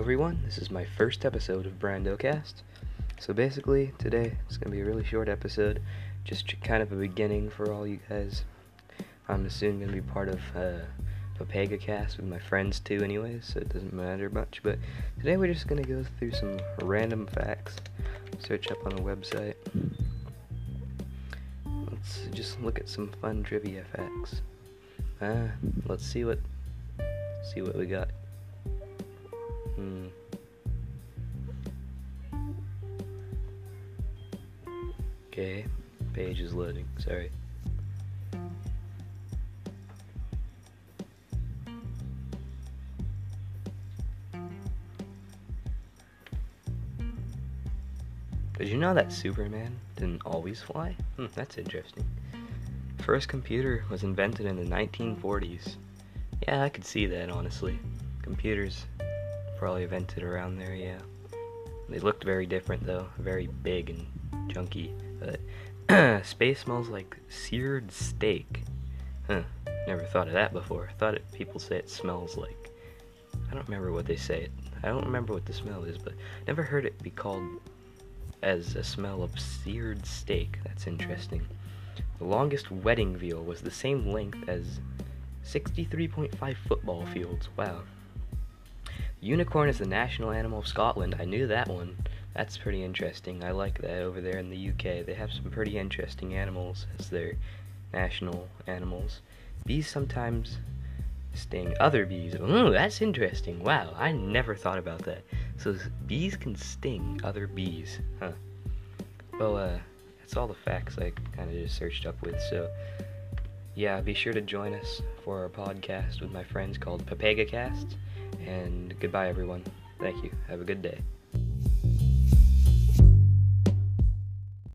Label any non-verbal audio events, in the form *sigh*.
everyone. This is my first episode of BrandoCast. So basically, today it's going to be a really short episode, just kind of a beginning for all you guys. I'm soon going to be part of uh, with my friends too, anyways, so it doesn't matter much. But today we're just going to go through some random facts, search up on a website. Let's just look at some fun trivia facts. Ah, let's see what see what we got. Hmm. Okay, page is loading. Sorry. Did you know that Superman didn't always fly? Hmm, that's interesting. First computer was invented in the 1940s. Yeah, I could see that honestly. Computers probably invented around there, yeah. They looked very different though, very big and chunky. But *clears throat* space smells like seared steak. Huh, never thought of that before. Thought it, people say it smells like. I don't remember what they say. It. I don't remember what the smell is, but never heard it be called as a smell of seared steak. That's interesting. The longest wedding veal was the same length as 63.5 football fields. Wow. Unicorn is the national animal of Scotland. I knew that one. That's pretty interesting. I like that over there in the UK. They have some pretty interesting animals as their national animals. Bees sometimes sting other bees. Oh, that's interesting. Wow, I never thought about that. So bees can sting other bees. Huh. Well, uh, that's all the facts I kind of just searched up with. So, yeah, be sure to join us for our podcast with my friends called Papega Cast. And goodbye, everyone. Thank you. Have a good day.